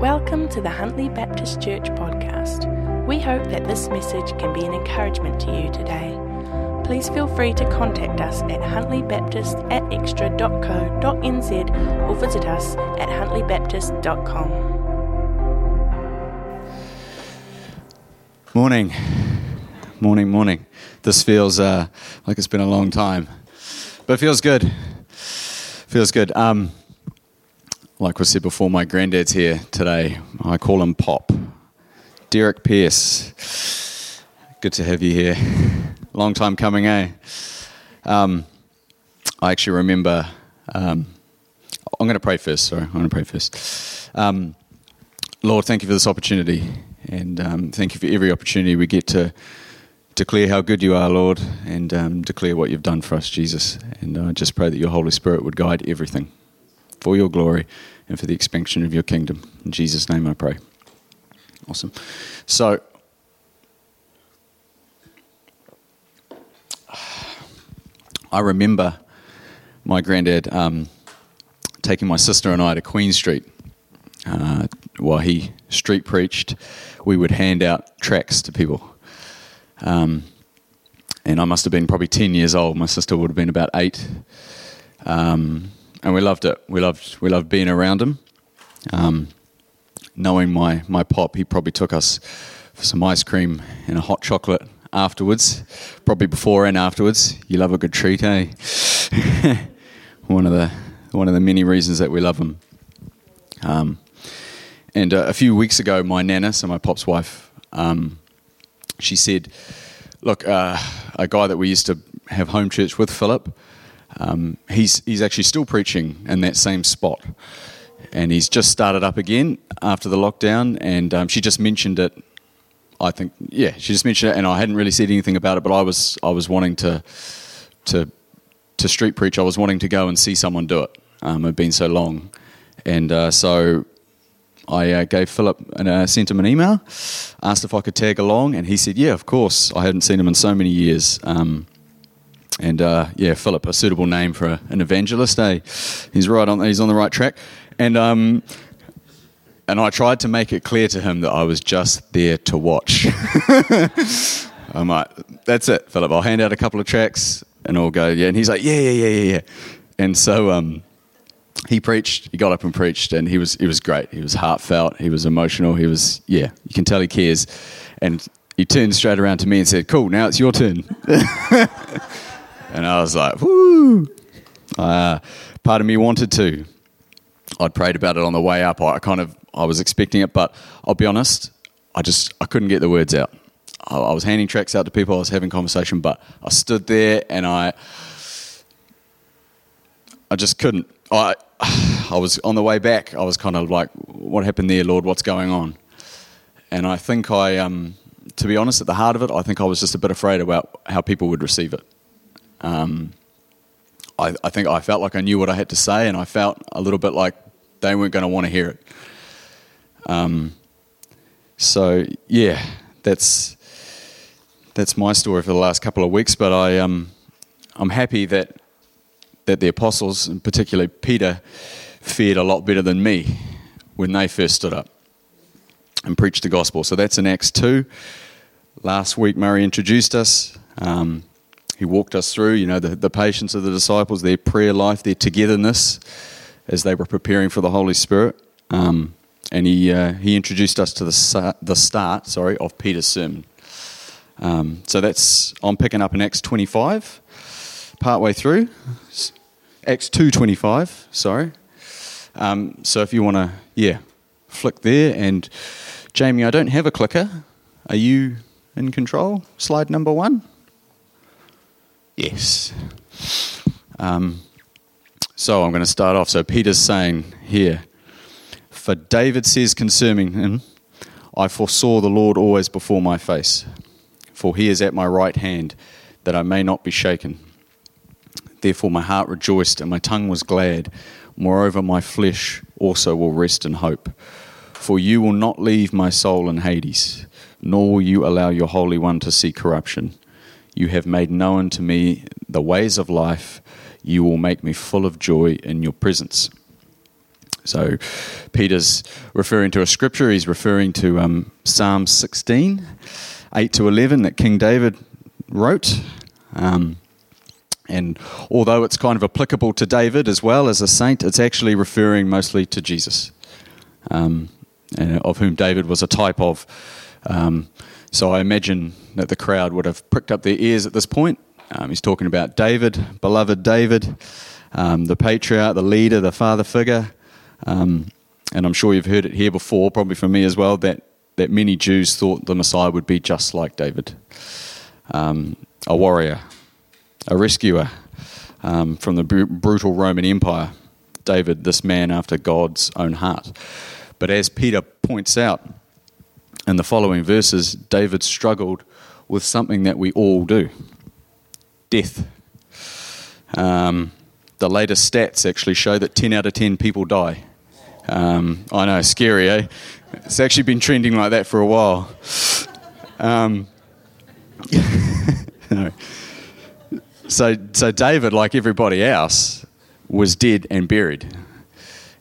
Welcome to the Huntly Baptist Church podcast. We hope that this message can be an encouragement to you today. Please feel free to contact us at huntley.baptist at xtra.co.nz or visit us at huntleybaptist.com. Morning, morning, morning. This feels uh, like it's been a long time, but it feels good. Feels good. Um, like we said before, my granddad's here today. I call him Pop. Derek Pierce. Good to have you here. Long time coming, eh? Um, I actually remember. Um, I'm going to pray first. Sorry, I'm going to pray first. Um, Lord, thank you for this opportunity, and um, thank you for every opportunity we get to declare how good you are, Lord, and um, declare what you've done for us, Jesus. And I just pray that your Holy Spirit would guide everything for your glory and for the expansion of your kingdom. In Jesus' name I pray. Awesome. So, I remember my granddad um, taking my sister and I to Queen Street uh, while he street preached. We would hand out tracts to people. Um, and I must have been probably 10 years old. My sister would have been about eight. Um, and we loved it. We loved we loved being around him. Um, knowing my my pop, he probably took us for some ice cream and a hot chocolate afterwards. Probably before and afterwards. You love a good treat, eh? one of the one of the many reasons that we love him. Um, and uh, a few weeks ago, my nana, so my pop's wife, um, she said, "Look, uh, a guy that we used to have home church with, Philip." Um, he's, he's actually still preaching in that same spot. And he's just started up again after the lockdown. And um, she just mentioned it. I think, yeah, she just mentioned it. And I hadn't really said anything about it, but I was, I was wanting to, to, to street preach. I was wanting to go and see someone do it. Um, it had been so long. And uh, so I uh, gave Philip and uh, sent him an email, asked if I could tag along, and he said, "Yeah, of course." I hadn't seen him in so many years, um, and uh, yeah, Philip, a suitable name for a, an evangelist. Eh? He's right on. He's on the right track. And um, and I tried to make it clear to him that I was just there to watch. I'm like, that's it, Philip. I'll hand out a couple of tracks and I'll go, yeah. And he's like, yeah, yeah, yeah, yeah, yeah. And so um, he preached. He got up and preached, and he was he was great. He was heartfelt. He was emotional. He was yeah. You can tell he cares. And he turned straight around to me and said, "Cool, now it's your turn." And I was like, whoo. Uh, part of me wanted to. I'd prayed about it on the way up. I kind of, I was expecting it, but I'll be honest, I just, I couldn't get the words out. I, I was handing tracks out to people, I was having conversation, but I stood there and I, I just couldn't. I, I was on the way back. I was kind of like, what happened there, Lord? What's going on? And I think I, um, to be honest, at the heart of it, I think I was just a bit afraid about how people would receive it. Um, I, I, think I felt like I knew what I had to say, and I felt a little bit like they weren't going to want to hear it. Um, so yeah, that's that's my story for the last couple of weeks. But I um, I'm happy that that the apostles, and particularly Peter, fared a lot better than me when they first stood up and preached the gospel. So that's in Acts two. Last week, Murray introduced us. Um, he walked us through, you know, the, the patience of the disciples, their prayer life, their togetherness as they were preparing for the Holy Spirit. Um, and he, uh, he introduced us to the, the start sorry, of Peter's sermon. Um, so that's, I'm picking up in Acts 25, partway through. Acts 2.25, sorry. Um, so if you want to, yeah, flick there. And Jamie, I don't have a clicker. Are you in control? Slide number one. Yes. Um, so I'm going to start off. So Peter's saying here, For David says concerning him, I foresaw the Lord always before my face, for he is at my right hand, that I may not be shaken. Therefore my heart rejoiced and my tongue was glad. Moreover, my flesh also will rest in hope. For you will not leave my soul in Hades, nor will you allow your Holy One to see corruption. You have made known to me the ways of life. You will make me full of joy in your presence. So Peter's referring to a scripture, he's referring to um, Psalm 16, 8 to 11, that King David wrote. Um, and although it's kind of applicable to David as well as a saint, it's actually referring mostly to Jesus, um, of whom David was a type of. Um, so I imagine that the crowd would have pricked up their ears at this point. Um, he's talking about David, beloved David, um, the patriarch, the leader, the father figure. Um, and I'm sure you've heard it here before, probably from me as well, that, that many Jews thought the Messiah would be just like David um, a warrior, a rescuer um, from the br- brutal Roman Empire. David, this man after God's own heart. But as Peter points out in the following verses, David struggled with something that we all do death. Um, the latest stats actually show that 10 out of 10 people die. Um, I know, scary, eh? It's actually been trending like that for a while. Um. So, so David, like everybody else, was dead and buried.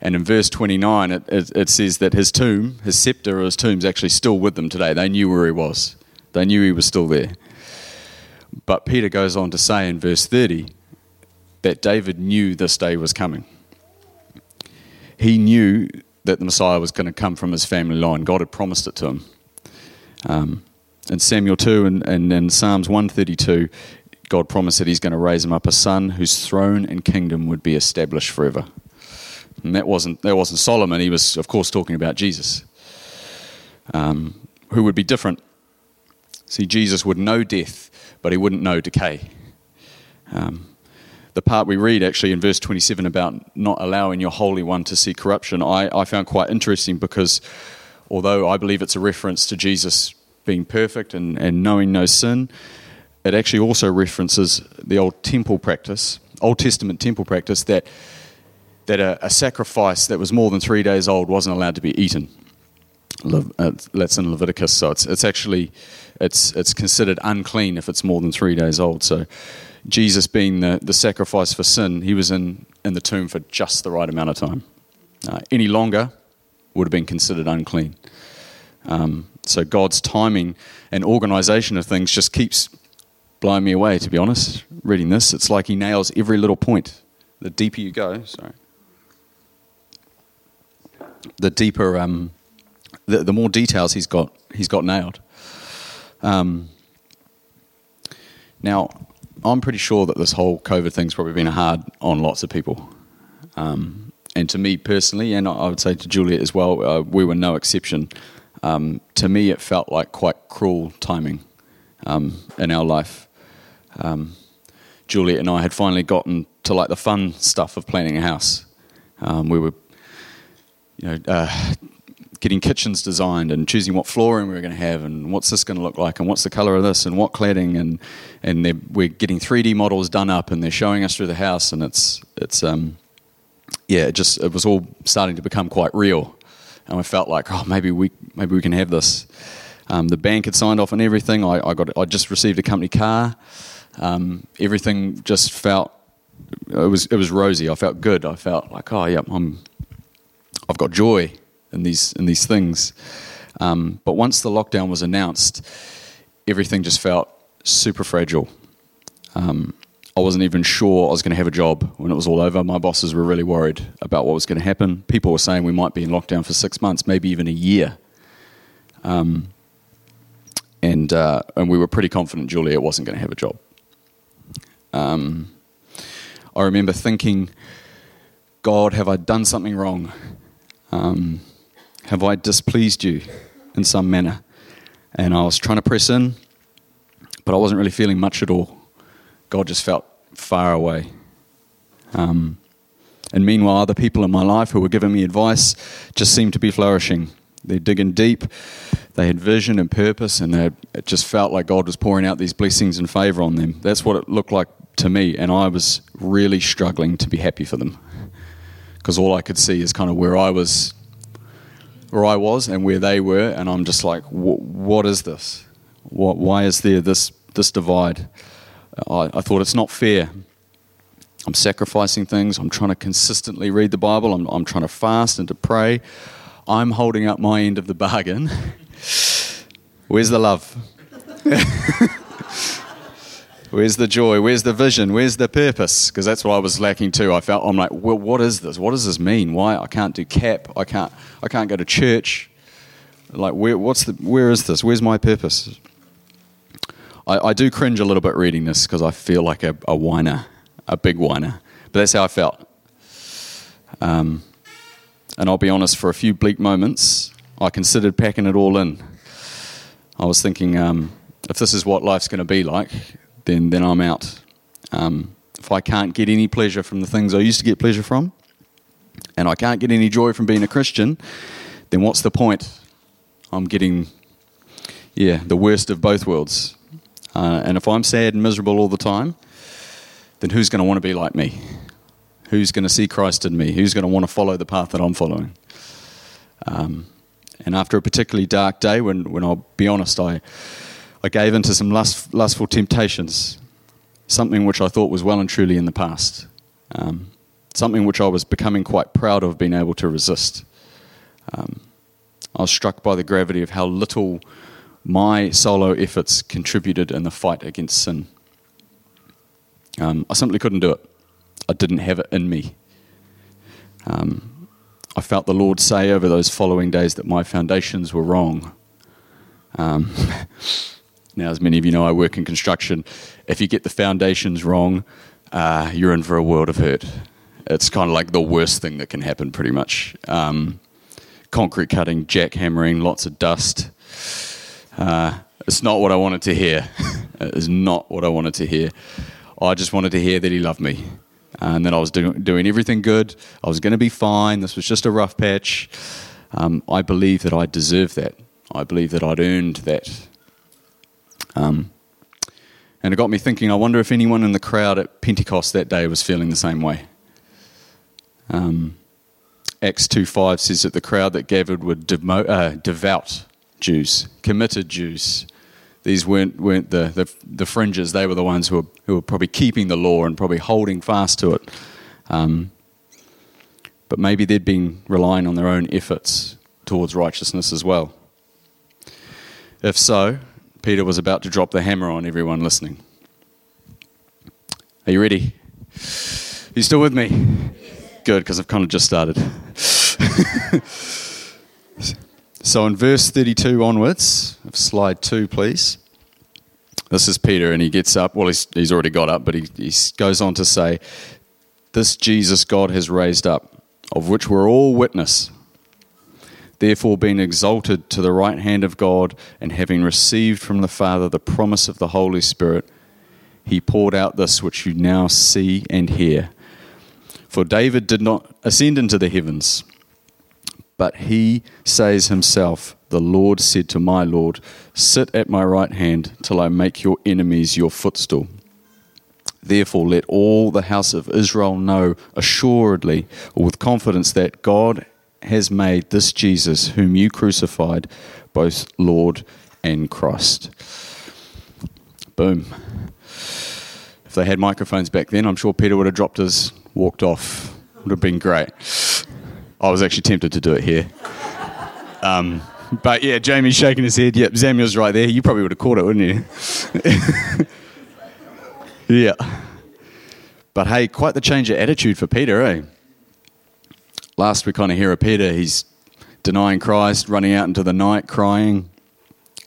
And in verse 29, it, it, it, says that his tomb, his scepter or his tomb's actually still with them today. They knew where he was, they knew he was still there. But Peter goes on to say in verse 30 that David knew this day was coming. He knew that the Messiah was going to come from his family line. God had promised it to him. Um, in Samuel 2 and, and in Psalms 132, God promised that He's going to raise him up a son whose throne and kingdom would be established forever. And that wasn't, that wasn't Solomon. He was, of course, talking about Jesus, um, who would be different. See, Jesus would know death, but he wouldn't know decay. Um, the part we read actually in verse 27 about not allowing your Holy One to see corruption, I, I found quite interesting because although I believe it's a reference to Jesus being perfect and, and knowing no sin, it actually also references the old temple practice, Old Testament temple practice, that, that a, a sacrifice that was more than three days old wasn't allowed to be eaten. Uh, that's in Leviticus, so it's, it's actually it's, it's considered unclean if it's more than three days old. So Jesus being the, the sacrifice for sin, he was in, in the tomb for just the right amount of time. Uh, any longer would have been considered unclean. Um, so God's timing and organization of things just keeps blowing me away, to be honest, reading this. It's like he nails every little point. The deeper you go, sorry, the deeper, um, the, the more details he's got, he's got nailed. Um, now, I'm pretty sure that this whole COVID thing's probably been hard on lots of people. Um, and to me personally, and I would say to Juliet as well, uh, we were no exception. Um, to me, it felt like quite cruel timing um, in our life um, Juliet and I had finally gotten to like the fun stuff of planning a house. Um, we were, you know, uh, getting kitchens designed and choosing what flooring we were going to have and what's this going to look like and what's the color of this and what cladding and and we're getting 3D models done up and they're showing us through the house and it's it's um yeah it just it was all starting to become quite real and I felt like oh maybe we maybe we can have this. Um, the bank had signed off on everything. I, I got I just received a company car um, everything just felt it was it was rosy. I felt good. I felt like oh yeah, I'm I've got joy in these in these things. Um, but once the lockdown was announced, everything just felt super fragile. Um, I wasn't even sure I was going to have a job when it was all over. My bosses were really worried about what was going to happen. People were saying we might be in lockdown for six months, maybe even a year. Um, and uh, and we were pretty confident Juliet wasn't going to have a job. Um, I remember thinking, God, have I done something wrong? Um, have I displeased you in some manner? And I was trying to press in, but I wasn't really feeling much at all. God just felt far away. Um, and meanwhile, other people in my life who were giving me advice just seemed to be flourishing. They're digging deep. They had vision and purpose, and it just felt like God was pouring out these blessings and favor on them. That's what it looked like to me, and I was really struggling to be happy for them because all I could see is kind of where I was, where I was, and where they were, and I'm just like, what is this? What, why is there this this divide? I, I thought it's not fair. I'm sacrificing things. I'm trying to consistently read the Bible. I'm, I'm trying to fast and to pray. I'm holding up my end of the bargain. Where's the love? Where's the joy? Where's the vision? Where's the purpose? Because that's what I was lacking too. I felt I'm like, well, what is this? What does this mean? Why I can't do CAP? I can't. I can't go to church. Like, where? What's the? Where is this? Where's my purpose? I, I do cringe a little bit reading this because I feel like a, a whiner, a big whiner. But that's how I felt. Um, and I'll be honest, for a few bleak moments, I considered packing it all in. I was thinking, um, if this is what life's going to be like, then then I'm out. Um, if I can't get any pleasure from the things I used to get pleasure from, and I can't get any joy from being a Christian, then what's the point? I'm getting, yeah, the worst of both worlds. Uh, and if I'm sad and miserable all the time, then who's going to want to be like me? Who's going to see Christ in me? Who's going to want to follow the path that I'm following? Um, and after a particularly dark day, when, when I'll be honest, I, I gave in to some lust, lustful temptations, something which I thought was well and truly in the past, um, something which I was becoming quite proud of being able to resist. Um, I was struck by the gravity of how little my solo efforts contributed in the fight against sin. Um, I simply couldn't do it. I didn't have it in me. Um, I felt the Lord say over those following days that my foundations were wrong. Um, now, as many of you know, I work in construction. If you get the foundations wrong, uh, you're in for a world of hurt. It's kind of like the worst thing that can happen, pretty much. Um, concrete cutting, jackhammering, lots of dust. Uh, it's not what I wanted to hear. it is not what I wanted to hear. I just wanted to hear that he loved me and that I was do- doing everything good. I was going to be fine. This was just a rough patch. Um, I believe that I deserved that. I believe that I'd earned that. Um, and it got me thinking I wonder if anyone in the crowd at Pentecost that day was feeling the same way. Um, Acts 2 5 says that the crowd that gathered were demo- uh, devout Jews, committed Jews. These weren't, weren't the, the, the, fringes, they were the ones who were, who were probably keeping the law and probably holding fast to it. Um, but maybe they'd been relying on their own efforts towards righteousness as well. If so, Peter was about to drop the hammer on everyone listening. Are you ready? Are you still with me? Good, because I've kind of just started. so in verse 32 onwards, slide two, please. This is Peter, and he gets up. Well, he's, he's already got up, but he, he goes on to say, This Jesus God has raised up, of which we're all witness. Therefore, being exalted to the right hand of God, and having received from the Father the promise of the Holy Spirit, he poured out this which you now see and hear. For David did not ascend into the heavens, but he says himself, The Lord said to my Lord, Sit at my right hand till I make your enemies your footstool. Therefore, let all the house of Israel know assuredly, or with confidence, that God has made this Jesus, whom you crucified, both Lord and Christ. Boom. If they had microphones back then, I'm sure Peter would have dropped his walked off. Would have been great. I was actually tempted to do it here. Um, but yeah, Jamie's shaking his head. Yep, Samuel's right there. You probably would have caught it, wouldn't you? yeah. But hey, quite the change of attitude for Peter, eh? Last we kind of hear of Peter, he's denying Christ, running out into the night, crying.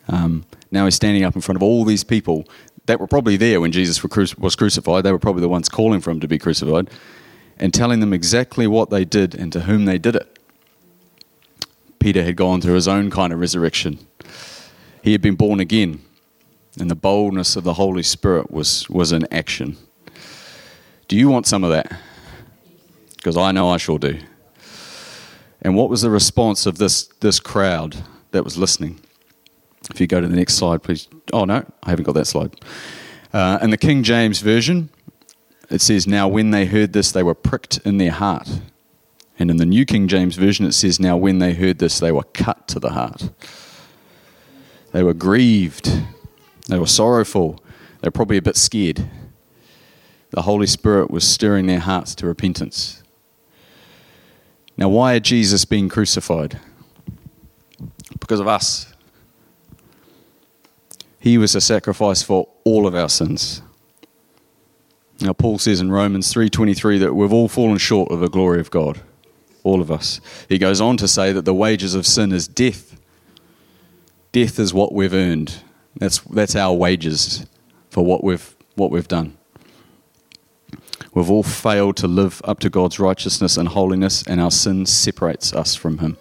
Um, now he's standing up in front of all these people that were probably there when Jesus was crucified. They were probably the ones calling for him to be crucified and telling them exactly what they did and to whom they did it. Peter had gone through his own kind of resurrection. He had been born again, and the boldness of the Holy Spirit was, was in action. Do you want some of that? Because I know I sure do. And what was the response of this, this crowd that was listening? If you go to the next slide, please. Oh, no, I haven't got that slide. Uh, in the King James Version, it says, Now when they heard this, they were pricked in their heart. And in the New King James Version, it says, Now when they heard this, they were cut to the heart. They were grieved. They were sorrowful. They were probably a bit scared. the Holy Spirit was stirring their hearts to repentance. Now, why had Jesus been crucified? Because of us. He was a sacrifice for all of our sins. Now Paul says in Romans 3:23 that we've all fallen short of the glory of God, all of us. He goes on to say that the wages of sin is death. Death is what we've earned. That's that's our wages for what we've what we've done. We've all failed to live up to God's righteousness and holiness, and our sin separates us from Him.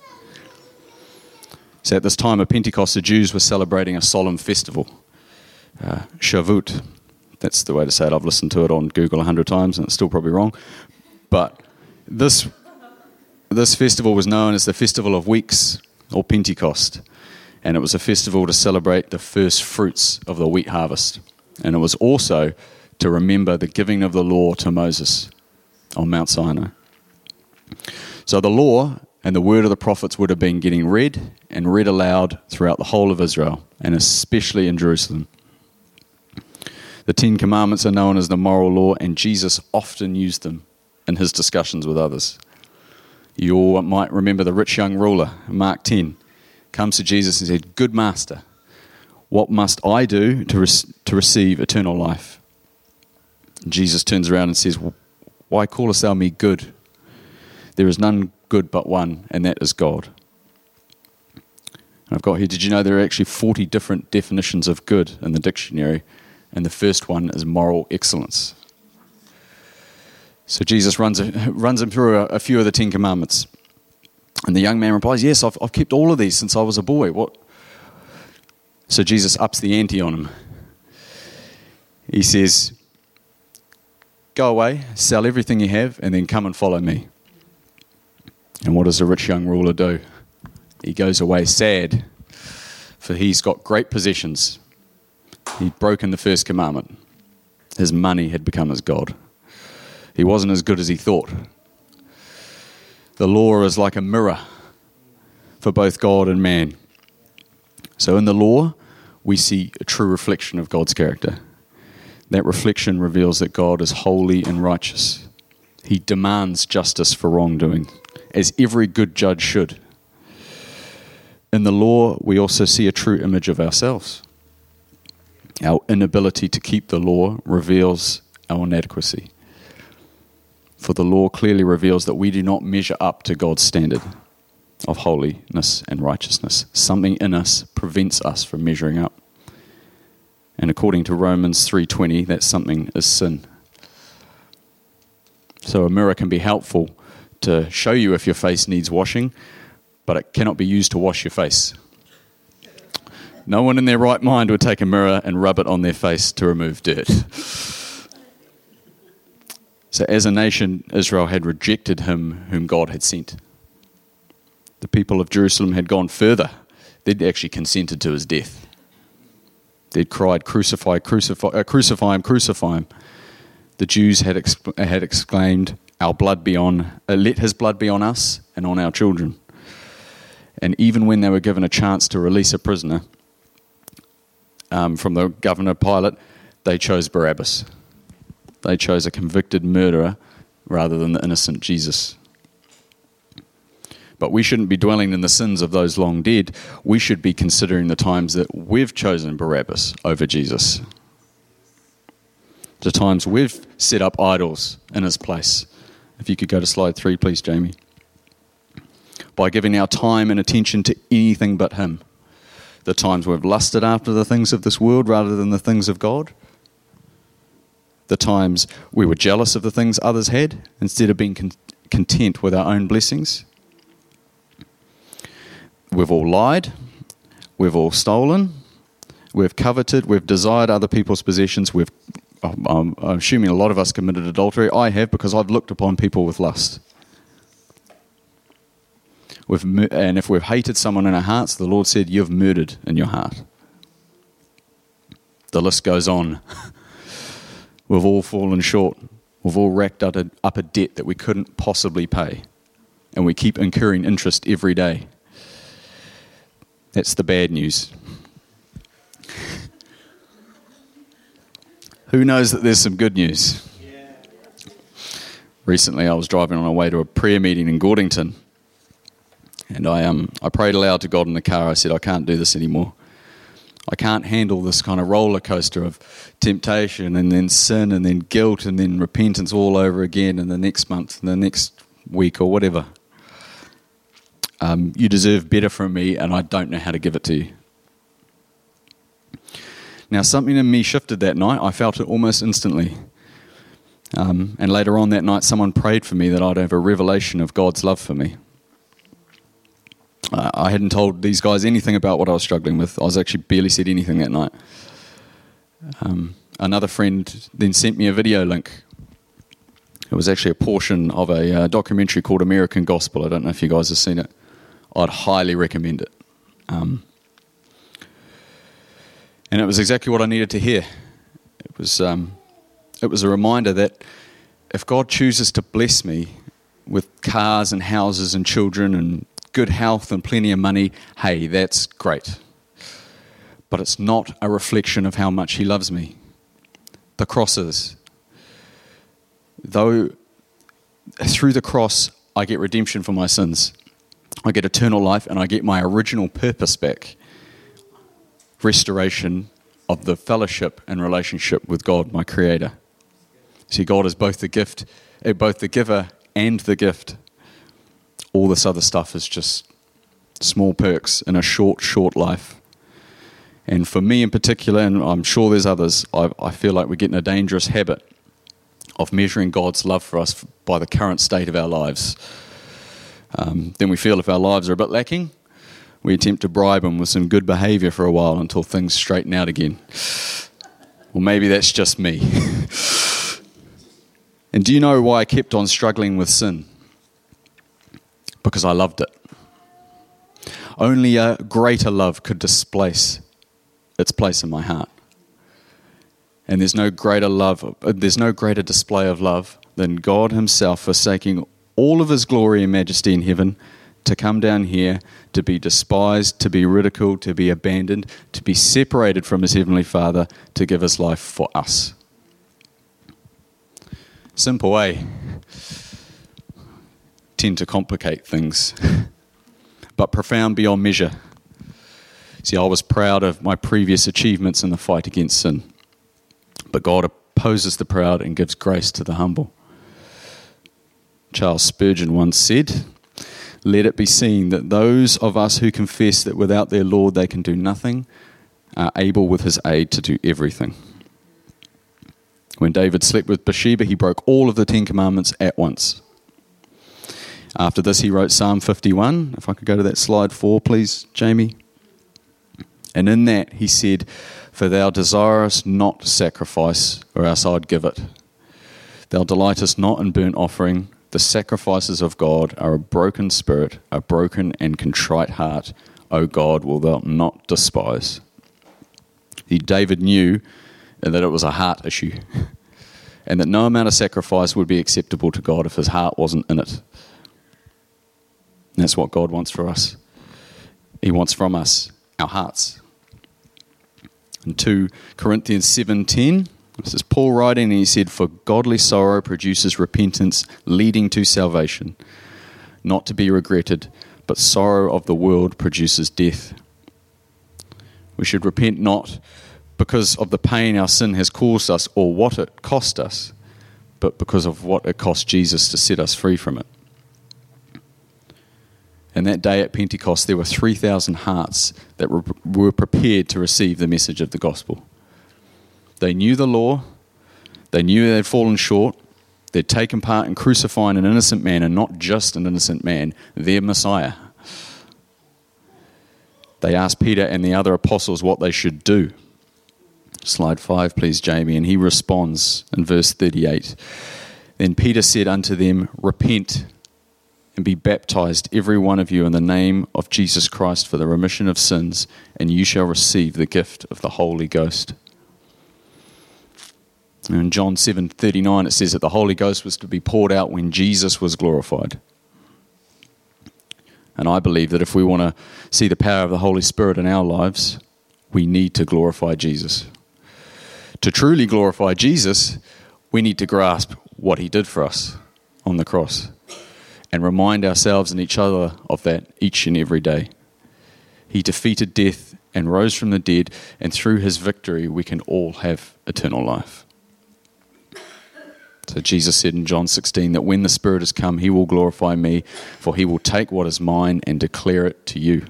So at this time of Pentecost, the Jews were celebrating a solemn festival, uh, Shavuot. That's the way to say it. I've listened to it on Google a hundred times, and it's still probably wrong. But this this festival was known as the Festival of Weeks or Pentecost, and it was a festival to celebrate the first fruits of the wheat harvest, and it was also to remember the giving of the law to Moses on Mount Sinai. So the law and the word of the prophets would have been getting read and read aloud throughout the whole of Israel, and especially in Jerusalem. The Ten Commandments are known as the moral law, and Jesus often used them in his discussions with others. You all might remember the rich young ruler, Mark 10, comes to Jesus and said, Good master, what must I do to, re- to receive eternal life? Jesus turns around and says, Why callest thou me good? There is none good but one, and that is God. I've got here, did you know there are actually 40 different definitions of good in the dictionary? And the first one is moral excellence. So Jesus runs, runs him through a, a few of the Ten Commandments. And the young man replies, Yes, I've, I've kept all of these since I was a boy. What? So Jesus ups the ante on him. He says, Go away, sell everything you have, and then come and follow me. And what does the rich young ruler do? He goes away sad, for he's got great possessions. He'd broken the first commandment. His money had become his God. He wasn't as good as he thought. The law is like a mirror for both God and man. So in the law, we see a true reflection of God's character. That reflection reveals that God is holy and righteous. He demands justice for wrongdoing as every good judge should. In the law, we also see a true image of ourselves. Our inability to keep the law reveals our inadequacy. For the law clearly reveals that we do not measure up to God's standard of holiness and righteousness. Something in us prevents us from measuring up. And according to Romans 3:20, that something is sin. So a mirror can be helpful to show you if your face needs washing, but it cannot be used to wash your face. No one in their right mind would take a mirror and rub it on their face to remove dirt. So, as a nation, Israel had rejected him whom God had sent. The people of Jerusalem had gone further. They'd actually consented to his death. They'd cried, Crucify, crucify, uh, crucify him, crucify him. The Jews had, exp- had exclaimed, our blood be on, uh, let his blood be on us and on our children. And even when they were given a chance to release a prisoner um, from the governor Pilate, they chose Barabbas. They chose a convicted murderer rather than the innocent Jesus. But we shouldn't be dwelling in the sins of those long dead. We should be considering the times that we've chosen Barabbas over Jesus. The times we've set up idols in his place if you could go to slide three, please, Jamie. By giving our time and attention to anything but Him. The times we've lusted after the things of this world rather than the things of God. The times we were jealous of the things others had instead of being con- content with our own blessings. We've all lied. We've all stolen. We've coveted. We've desired other people's possessions. We've I'm, I'm assuming a lot of us committed adultery. I have because I've looked upon people with lust. We've, and if we've hated someone in our hearts, the Lord said, You've murdered in your heart. The list goes on. We've all fallen short. We've all racked up a, up a debt that we couldn't possibly pay. And we keep incurring interest every day. That's the bad news. Who knows that there's some good news? recently I was driving on my way to a prayer meeting in Gordonton, and I um I prayed aloud to God in the car. I said, I can't do this anymore. I can't handle this kind of roller coaster of temptation and then sin and then guilt and then repentance all over again in the next month and the next week or whatever. Um, you deserve better from me, and I don't know how to give it to you. Now, something in me shifted that night. I felt it almost instantly. Um, and later on that night, someone prayed for me that I'd have a revelation of God's love for me. Uh, I hadn't told these guys anything about what I was struggling with. I was actually barely said anything that night. Um, another friend then sent me a video link. It was actually a portion of a uh, documentary called American Gospel. I don't know if you guys have seen it. I'd highly recommend it. Um, and it was exactly what I needed to hear. It was, um, it was a reminder that if God chooses to bless me with cars and houses and children and good health and plenty of money, hey, that's great. But it's not a reflection of how much He loves me. The cross is. Though through the cross I get redemption for my sins, I get eternal life, and I get my original purpose back restoration of the fellowship and relationship with God, my Creator. See, God is both the gift, eh, both the giver and the gift. All this other stuff is just small perks in a short, short life. And for me in particular, and I'm sure there's others, I, I feel like we get in a dangerous habit of measuring God's love for us by the current state of our lives. Um, then we feel if our lives are a bit lacking, we attempt to bribe Him with some good behavior for a while until things straighten out again. Well, maybe that's just me. and do you know why I kept on struggling with sin? Because I loved it. Only a greater love could displace its place in my heart. And there's no greater love, there's no greater display of love than God Himself forsaking all of His glory and majesty in heaven to come down here, to be despised, to be ridiculed, to be abandoned, to be separated from his heavenly Father, to give his life for us. Simple, eh? Tend to complicate things, but profound beyond measure. See, I was proud of my previous achievements in the fight against sin, but God opposes the proud and gives grace to the humble. Charles Spurgeon once said, let it be seen that those of us who confess that without their Lord they can do nothing are able with his aid to do everything. When David slept with Bathsheba, he broke all of the Ten Commandments at once. After this, he wrote Psalm 51. If I could go to that slide four, please, Jamie. And in that, he said, For thou desirest not sacrifice, or else I'd give it. Thou delightest not in burnt offering. The sacrifices of God are a broken spirit, a broken and contrite heart. O God, will thou not despise. He, David knew that it was a heart issue, and that no amount of sacrifice would be acceptable to God if his heart wasn't in it. And that's what God wants for us. He wants from us our hearts. In 2 Corinthians 7:10 this is Paul writing, and he said, For godly sorrow produces repentance leading to salvation, not to be regretted, but sorrow of the world produces death. We should repent not because of the pain our sin has caused us or what it cost us, but because of what it cost Jesus to set us free from it. And that day at Pentecost, there were 3,000 hearts that were prepared to receive the message of the gospel. They knew the law, they knew they'd fallen short, they'd taken part in crucifying an innocent man, and not just an innocent man, their Messiah. They asked Peter and the other apostles what they should do. Slide 5, please, Jamie. And he responds in verse 38 Then Peter said unto them, Repent and be baptized, every one of you, in the name of Jesus Christ for the remission of sins, and you shall receive the gift of the Holy Ghost. In John 7:39 it says that the Holy Ghost was to be poured out when Jesus was glorified. And I believe that if we want to see the power of the Holy Spirit in our lives, we need to glorify Jesus. To truly glorify Jesus, we need to grasp what he did for us. on the cross and remind ourselves and each other of that each and every day. He defeated death and rose from the dead, and through his victory, we can all have eternal life. So Jesus said in John 16 that when the Spirit has come, he will glorify me, for he will take what is mine and declare it to you.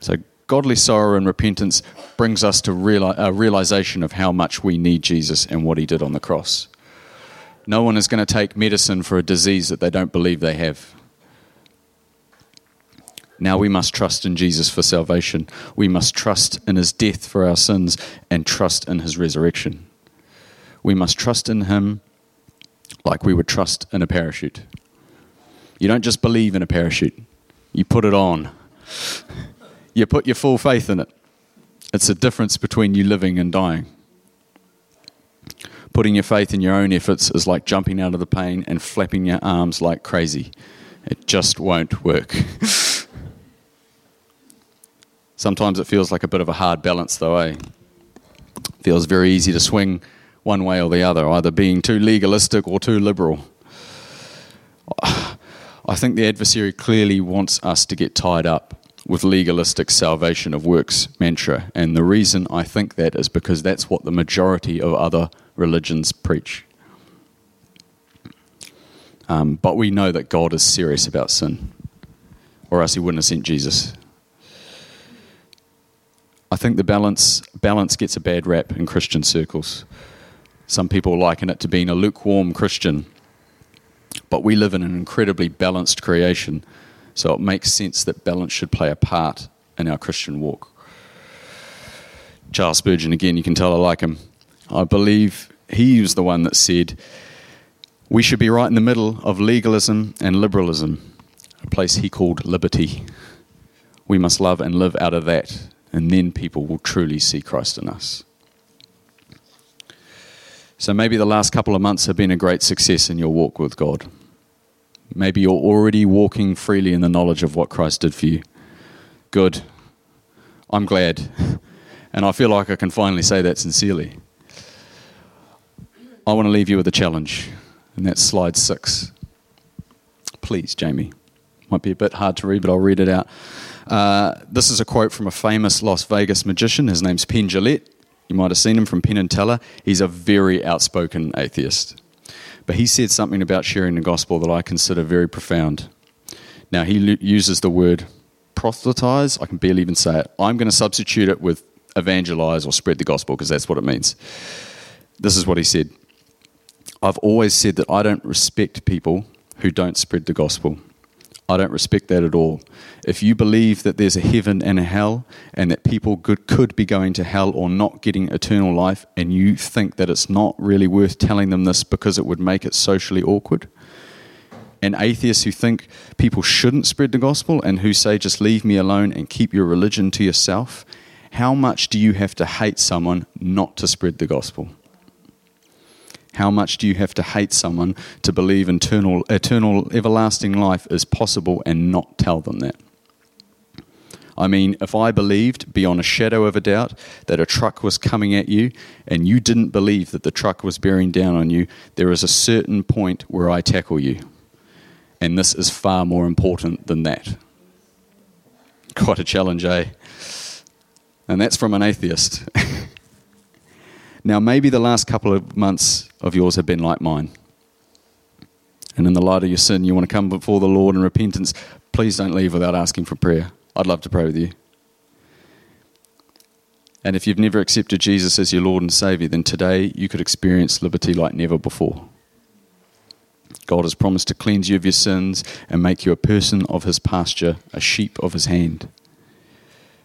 So godly sorrow and repentance brings us to a realization of how much we need Jesus and what he did on the cross. No one is going to take medicine for a disease that they don't believe they have. Now we must trust in Jesus for salvation. We must trust in his death for our sins and trust in his resurrection. We must trust in him like we would trust in a parachute. You don't just believe in a parachute, you put it on. You put your full faith in it. It's the difference between you living and dying. Putting your faith in your own efforts is like jumping out of the plane and flapping your arms like crazy. It just won't work. Sometimes it feels like a bit of a hard balance, though, eh? Feels very easy to swing one way or the other, either being too legalistic or too liberal. I think the adversary clearly wants us to get tied up with legalistic salvation of works mantra. And the reason I think that is because that's what the majority of other religions preach. Um, but we know that God is serious about sin, or else he wouldn't have sent Jesus. I think the balance, balance gets a bad rap in Christian circles. Some people liken it to being a lukewarm Christian. But we live in an incredibly balanced creation so it makes sense that balance should play a part in our Christian walk. Charles Spurgeon, again, you can tell I like him. I believe he was the one that said, We should be right in the middle of legalism and liberalism, a place he called liberty. We must love and live out of that, and then people will truly see Christ in us. So maybe the last couple of months have been a great success in your walk with God. Maybe you're already walking freely in the knowledge of what Christ did for you. Good. I'm glad. And I feel like I can finally say that sincerely. I want to leave you with a challenge, and that's slide six. Please, Jamie. Might be a bit hard to read, but I'll read it out. Uh, this is a quote from a famous Las Vegas magician. His name's Penn Jillette. You might have seen him from Penn and Teller. He's a very outspoken atheist. But he said something about sharing the gospel that I consider very profound. Now, he uses the word proselytize. I can barely even say it. I'm going to substitute it with evangelize or spread the gospel because that's what it means. This is what he said I've always said that I don't respect people who don't spread the gospel. I don't respect that at all. If you believe that there's a heaven and a hell, and that people could, could be going to hell or not getting eternal life, and you think that it's not really worth telling them this because it would make it socially awkward, and atheists who think people shouldn't spread the gospel and who say just leave me alone and keep your religion to yourself, how much do you have to hate someone not to spread the gospel? How much do you have to hate someone to believe eternal, eternal, everlasting life is possible and not tell them that? I mean, if I believed beyond a shadow of a doubt that a truck was coming at you and you didn't believe that the truck was bearing down on you, there is a certain point where I tackle you. And this is far more important than that. Quite a challenge, eh? And that's from an atheist. Now, maybe the last couple of months of yours have been like mine. And in the light of your sin, you want to come before the Lord in repentance. Please don't leave without asking for prayer. I'd love to pray with you. And if you've never accepted Jesus as your Lord and Savior, then today you could experience liberty like never before. God has promised to cleanse you of your sins and make you a person of his pasture, a sheep of his hand.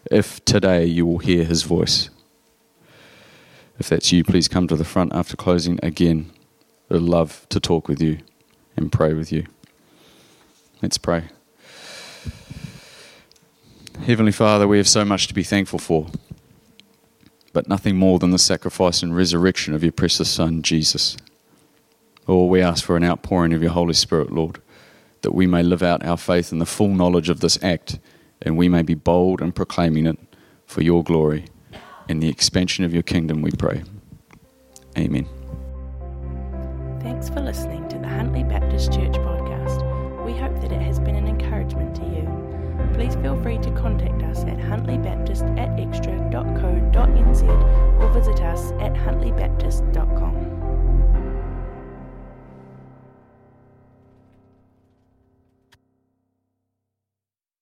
If today you will hear his voice. If that's you, please come to the front after closing again. I'd love to talk with you and pray with you. Let's pray. Heavenly Father, we have so much to be thankful for, but nothing more than the sacrifice and resurrection of your precious Son, Jesus. Lord, we ask for an outpouring of your Holy Spirit, Lord, that we may live out our faith in the full knowledge of this act and we may be bold in proclaiming it for your glory in the expansion of your kingdom, we pray. Amen. Thanks for listening to the Huntly Baptist Church podcast. We hope that it has been an encouragement to you. Please feel free to contact us at huntleybaptist at or visit us at huntleybaptist.org.nz.